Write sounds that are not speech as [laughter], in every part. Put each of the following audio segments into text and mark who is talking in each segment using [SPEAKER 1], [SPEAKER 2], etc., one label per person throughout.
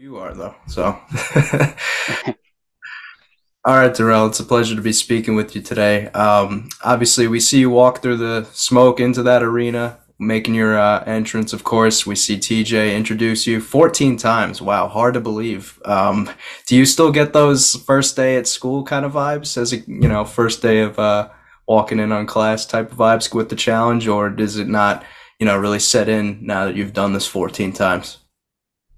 [SPEAKER 1] You are though, so. [laughs] All right, Darrell, it's a pleasure to be speaking with you today. Um, obviously, we see you walk through the smoke into that arena, making your uh, entrance. Of course, we see TJ introduce you 14 times. Wow, hard to believe. Um, do you still get those first day at school kind of vibes, as a you know first day of uh, walking in on class type of vibes with the challenge, or does it not you know really set in now that you've done this 14 times?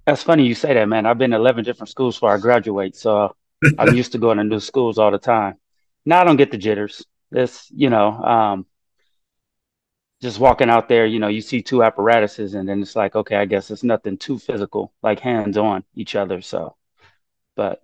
[SPEAKER 2] That's funny you say that, man. I've been to 11 different schools before I graduate, so I'm used to going to new schools all the time. Now I don't get the jitters. It's, you know, um, just walking out there, you know, you see two apparatuses and then it's like, okay, I guess it's nothing too physical, like hands on each other. So, but,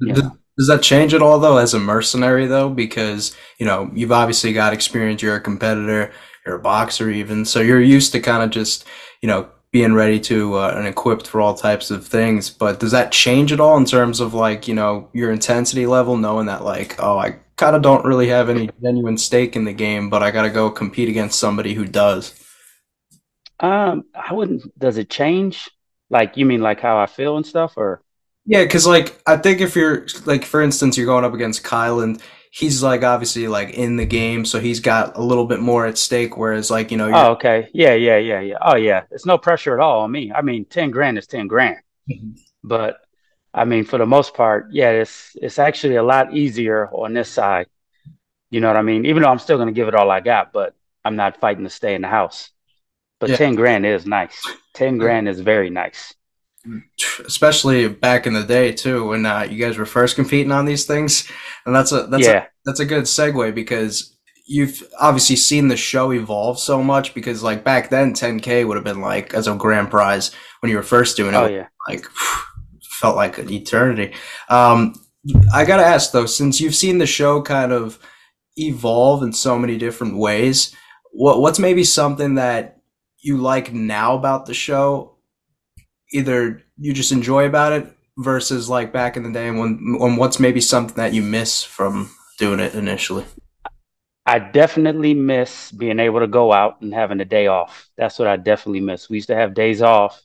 [SPEAKER 1] you know. Does that change at all though as a mercenary though? Because, you know, you've obviously got experience, you're a competitor, you're a boxer even. So you're used to kind of just, you know, being ready to uh, and equipped for all types of things. But does that change at all in terms of like you know your intensity level, knowing that like oh I kind of don't really have any genuine stake in the game, but I got to go compete against somebody who does.
[SPEAKER 2] Um, I wouldn't. Does it change? Like you mean like how I feel and stuff, or?
[SPEAKER 1] Yeah, because like I think if you're like for instance you're going up against Kyland he's like obviously like in the game, so he's got a little bit more at stake. Whereas like you know,
[SPEAKER 2] oh okay, yeah, yeah, yeah, yeah. Oh yeah, it's no pressure at all on me. I mean, ten grand is ten grand, mm-hmm. but I mean for the most part, yeah, it's it's actually a lot easier on this side. You know what I mean? Even though I'm still going to give it all I got, but I'm not fighting to stay in the house. But yeah. ten grand is nice. Ten grand is very nice
[SPEAKER 1] especially back in the day too when uh, you guys were first competing on these things and that's a that's yeah. a that's a good segue because you've obviously seen the show evolve so much because like back then 10k would have been like as a grand prize when you were first doing it
[SPEAKER 2] oh, yeah.
[SPEAKER 1] like felt like an eternity um, i gotta ask though since you've seen the show kind of evolve in so many different ways what what's maybe something that you like now about the show either you just enjoy about it versus like back in the day and when when what's maybe something that you miss from doing it initially?
[SPEAKER 2] I definitely miss being able to go out and having a day off. That's what i definitely miss. We used to have days off.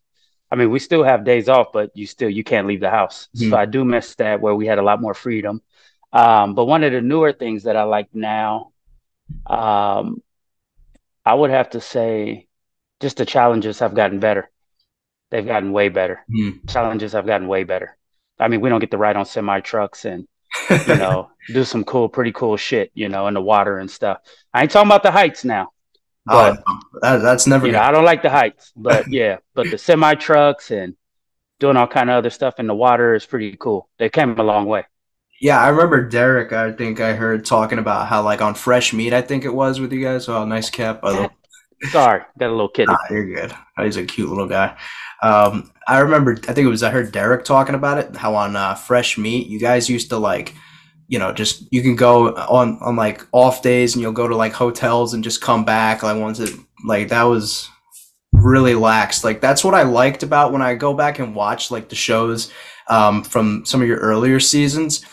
[SPEAKER 2] I mean we still have days off but you still you can't leave the house. Mm-hmm. so i do miss that where we had a lot more freedom. Um, but one of the newer things that i like now um, i would have to say just the challenges have gotten better they've gotten way better. Mm. Challenges have gotten way better. I mean, we don't get to ride on semi trucks and you know [laughs] do some cool, pretty cool shit, you know, in the water and stuff. I ain't talking about the heights now.
[SPEAKER 1] Oh, but, oh, that, that's never.
[SPEAKER 2] You know, I don't like the heights, [laughs] but yeah, but the semi trucks and doing all kind of other stuff in the water is pretty cool. They came a long way.
[SPEAKER 1] Yeah, I remember Derrick. I think I heard talking about how like on fresh meat. I think it was with you guys. Oh, nice cap. [laughs]
[SPEAKER 2] Sorry, got a little kid.
[SPEAKER 1] Nah, you're good. He's a cute little guy. Um, I remember, I think it was, I heard Derrick talking about it, how on uh, Fresh Meat, you guys used to like, you know, just, you can go on, on like off days and you'll go to like hotels and just come back. Like once it, like that was really lax. Like that's what I liked about when I go back and watch like the shows um, from some of your earlier seasons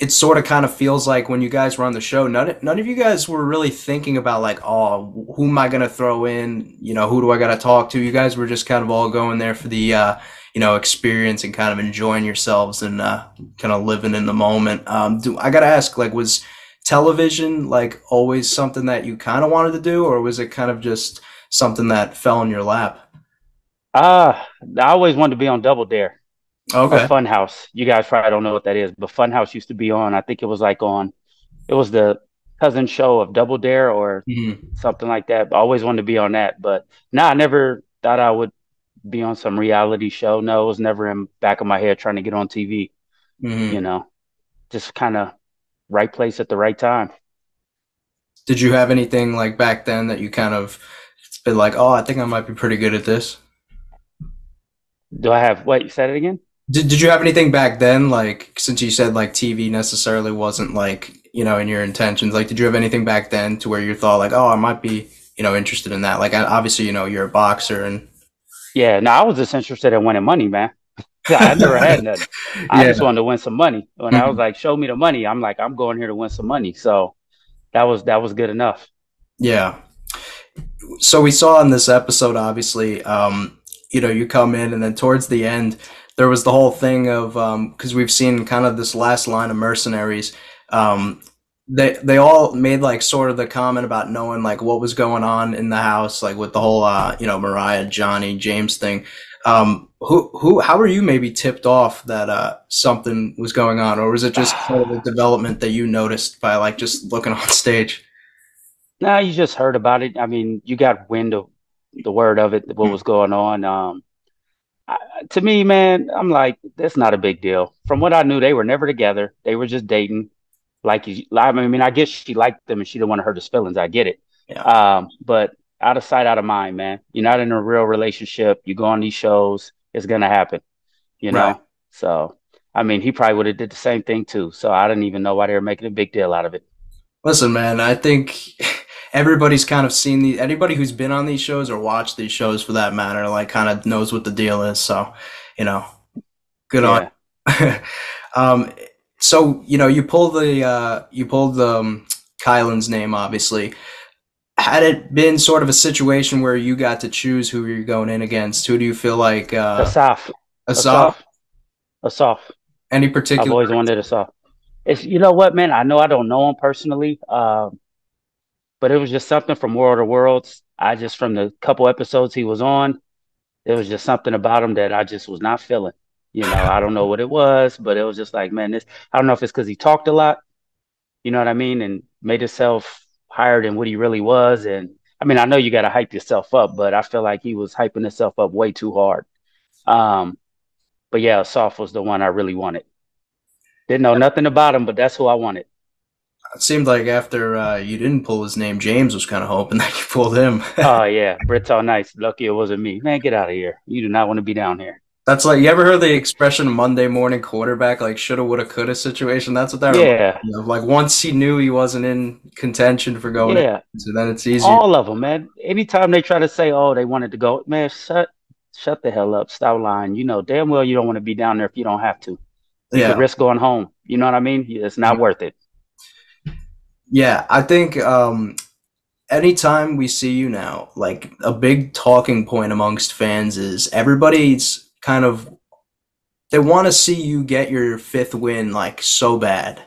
[SPEAKER 1] it sort of kind of feels like when you guys were on the show, none none of you guys were really thinking about like, oh, who am I gonna throw in? You know, who do I gotta talk to? You guys were just kind of all going there for the uh, you know experience and kind of enjoying yourselves and uh, kind of living in the moment. Um, do I gotta ask, like, was television like always something that you kind of wanted to do, or was it kind of just something that fell in your lap?
[SPEAKER 2] Uh, I always wanted to be on Double Dare.
[SPEAKER 1] Okay.
[SPEAKER 2] Funhouse. You guys probably don't know what that is, but Funhouse used to be on. I think it was like on. It was the cousin show of Double Dare or mm-hmm. something like that. I always wanted to be on that, but no, I never thought I would be on some reality show. No, it was never in back of my head trying to get on TV. Mm-hmm. You know, just kind of right place at the right time.
[SPEAKER 1] Did you have anything like back then that you kind of it's been like, oh, I think I might be pretty good at this?
[SPEAKER 2] Do I have Wait, you said it again?
[SPEAKER 1] Did, did you have anything back then, like since you said like TV necessarily wasn't like you know in your intentions? Like, did you have anything back then to where you thought like, oh, I might be you know interested in that? Like, obviously, you know, you're a boxer and.
[SPEAKER 2] Yeah, no, I was just interested in winning money, man. [laughs] I never had nothing. I yeah. just wanted to win some money. When mm-hmm. I was mm-hmm. like, "Show me the money," I'm like, "I'm going here to win some money." So that was that was good enough.
[SPEAKER 1] Yeah. So we saw in this episode, obviously, um, you know you come in and then towards the end there was the whole thing of because um, we've seen kind of this last line of mercenaries. Um, they they all made like sort of the comment about knowing like what was going on in the house, like with the whole uh, you know Mariah, Johnny, James thing. Um, who who how were you maybe tipped off that uh, something was going on, or was it just sort of a development that you noticed by like just looking [laughs] on stage?
[SPEAKER 2] No, you just heard about it. I mean, you got wind of the word of it, what hmm. was going on. Um, I, to me, man, I'm like, that's not a big deal. From what I knew, they were never together. They were just dating. Like, I mean, I guess she liked them and she didn't want to hurt his feelings. I get it. Yeah. Um, but out of sight, out of mind, man. You're not in a real relationship. You go on these shows, it's gonna happen. You know. Right. So, I mean, he probably would have did the same thing too. So I didn't even know why they were making a big deal out of it.
[SPEAKER 1] Listen, man, I think everybody's kind of seen the anybody who's been on these shows or watched these shows for that matter, like kind of knows what the deal is. So, you know, good yeah. on. [laughs] um, so you know, you pulled the uh, you pulled the um, Kyland's name, obviously. Had it been sort of a situation where you got to choose who you're going in against, who do you feel like? Uh,
[SPEAKER 2] Asaf.
[SPEAKER 1] Asaf.
[SPEAKER 2] Asaf.
[SPEAKER 1] Any particular?
[SPEAKER 2] I've always wanted Asaf. It's you know what, man. I know I don't know him personally. Um, but it was just something from World of Worlds. I just from the couple episodes he was on, it was just something about him that I just was not feeling. You know, I don't know what it was, but it was just like, man, this. I don't know if it's because he talked a lot, you know what I mean, and made himself higher than what he really was. And I mean, I know you got to hype yourself up, but I feel like he was hyping himself up way too hard. Um, but yeah, Soft was the one I really wanted. Didn't know nothing about him, but that's who I wanted.
[SPEAKER 1] It seemed like after uh, you didn't pull his name, James was kind of hoping [laughs] that you pulled him. [laughs]
[SPEAKER 2] oh yeah, Britt's all nice. Lucky it wasn't me. Man, get out of here. You do not want to be down here.
[SPEAKER 1] That's like you ever heard the expression Monday morning quarterback, like shoulda, woulda, coulda situation. That's what that.
[SPEAKER 2] Yeah.
[SPEAKER 1] Like once he knew he wasn't in contention for going, yeah. In, so then it's easy.
[SPEAKER 2] All of them, man. Anytime they try to say, "Oh, they wanted to go," man, shut, shut the hell up. Stop lying. You know damn well you don't want to be down there if you don't have to. You yeah. risk going home. You know what I mean? It's not worth it.
[SPEAKER 1] Yeah, I think um, anytime we see you now, like a big talking point amongst fans is everybody's kind of they want to see you get your fifth win like so bad.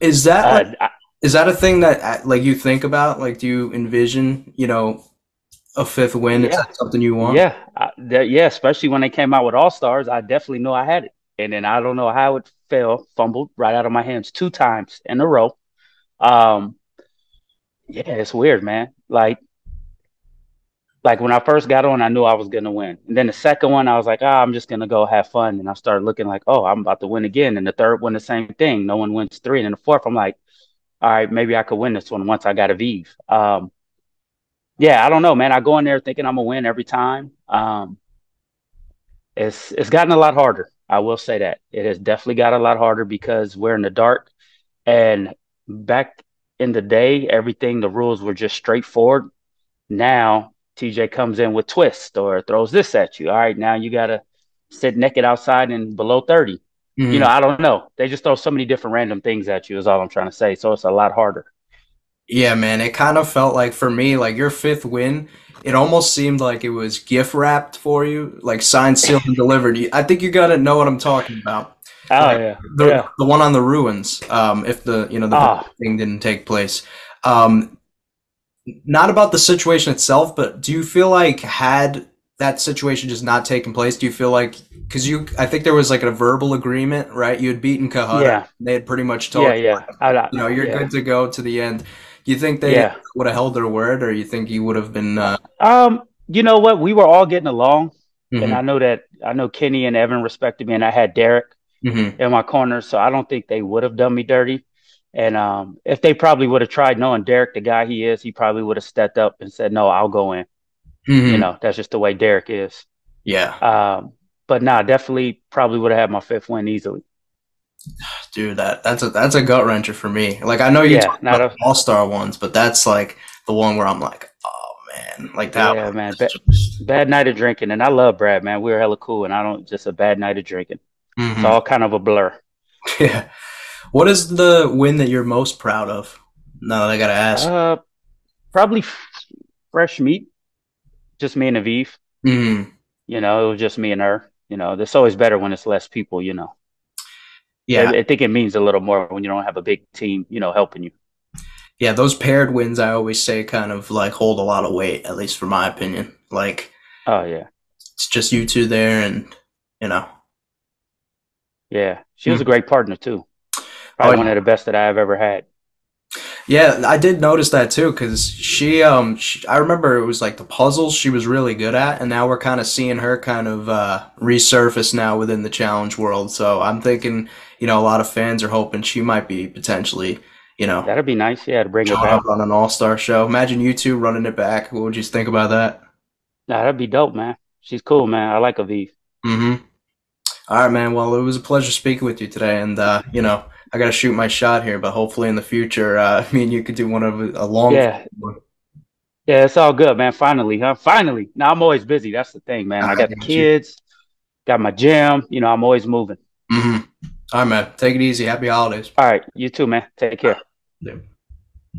[SPEAKER 1] Is that uh, like, I, is that a thing that uh, like you think about? Like, do you envision you know a fifth win? Yeah. Is that something you want?
[SPEAKER 2] Yeah, I, that, yeah. Especially when they came out with All Stars, I definitely know I had it, and then I don't know how it fell, fumbled right out of my hands two times in a row. Um, yeah, it's weird, man. Like, like when I first got on, I knew I was gonna win. And then the second one, I was like, ah, I'm just gonna go have fun. And I started looking like, oh, I'm about to win again. And the third one, the same thing. No one wins three. And then the fourth, I'm like, all right, maybe I could win this one once I got a Vive. Um, yeah, I don't know, man. I go in there thinking I'm gonna win every time. Um, it's it's gotten a lot harder. I will say that it has definitely got a lot harder because we're in the dark, and back in the day, everything, the rules were just straightforward. Now, TJ comes in with twist or throws this at you. All right, now you got to sit naked outside and below 30. Mm-hmm. You know, I don't know. They just throw so many different random things at you, is all I'm trying to say. So it's a lot harder.
[SPEAKER 1] Yeah, man. It kind of felt like for me, like your fifth win, it almost seemed like it was gift wrapped for you, like signed, sealed, and delivered. I think you got to know what I'm talking about.
[SPEAKER 2] Oh like, yeah.
[SPEAKER 1] The
[SPEAKER 2] yeah.
[SPEAKER 1] the one on the ruins. Um, if the you know the ah. thing didn't take place. Um, not about the situation itself, but do you feel like had that situation just not taken place, do you feel like because you I think there was like a verbal agreement, right? You had beaten Cohutta.
[SPEAKER 2] Yeah.
[SPEAKER 1] They had pretty much told
[SPEAKER 2] yeah, yeah.
[SPEAKER 1] You know, you're
[SPEAKER 2] yeah.
[SPEAKER 1] good to go to the end. You think they yeah. would have held their word or you think you would have been uh...
[SPEAKER 2] um you know what? We were all getting along. Mm-hmm. And I know that I know Kenny and Evan respected me and I had Derrick mm-hmm. in my corner, so I don't think they would have done me dirty. And um, if they probably would have tried, knowing Derrick, the guy he is, he probably would have stepped up and said, "No, I'll go in." Mm-hmm. You know, that's just the way Derrick is.
[SPEAKER 1] Yeah.
[SPEAKER 2] Um, but nah, definitely probably would have had my fifth win easily.
[SPEAKER 1] Dude, that that's a that's a gut wrencher for me. Like I know you yeah, talk about all star ones, but that's like the one where I'm like, oh man, like that.
[SPEAKER 2] Yeah, man. Ba- bad night of drinking, and I love Brad, man. We are hella cool, and I don't just a bad night of drinking. Mm-hmm. It's all kind of a blur. [laughs]
[SPEAKER 1] Yeah. What is the win that you're most proud of? Now that I gotta ask.
[SPEAKER 2] Uh, probably f- fresh meat. Just me and Aviv.
[SPEAKER 1] Mm-hmm.
[SPEAKER 2] You know, it was just me and her. You know, it's always better when it's less people. You know.
[SPEAKER 1] Yeah,
[SPEAKER 2] I, I think it means a little more when you don't have a big team. You know, helping you.
[SPEAKER 1] Yeah, those paired wins, I always say, kind of like hold a lot of weight, at least for my opinion. Like,
[SPEAKER 2] oh yeah,
[SPEAKER 1] it's just you two there, and you know.
[SPEAKER 2] Yeah, she was a great partner too. Probably oh, one of the best that I've ever had.
[SPEAKER 1] Yeah, I did notice that too because she, um, she, I remember it was like the puzzles she was really good at, and now we're kind of seeing her kind of uh, resurface now within the challenge world. So I'm thinking, you know, a lot of fans are hoping she might be potentially, you know,
[SPEAKER 2] that'd be nice. Yeah, to bring her back
[SPEAKER 1] on an All Star show. Imagine you two running it back. What would you think about that?
[SPEAKER 2] Nah, that'd be dope, man. She's cool, man. I like Aviv.
[SPEAKER 1] Mm-hmm. All right, man. Well, it was a pleasure speaking with you today, and uh, you know. I got to shoot my shot here, but hopefully in the future, uh, [laughs] me and you could do one of a long.
[SPEAKER 2] Yeah. Yeah, it's all good, man. Finally, huh? Finally. Now I'm always busy. That's the thing, man. I got the kids, got my gym. You know, I'm always moving.
[SPEAKER 1] Mm-hmm. All right, man. Take it easy. Happy holidays.
[SPEAKER 2] All right. You too, man. Take care. Yeah.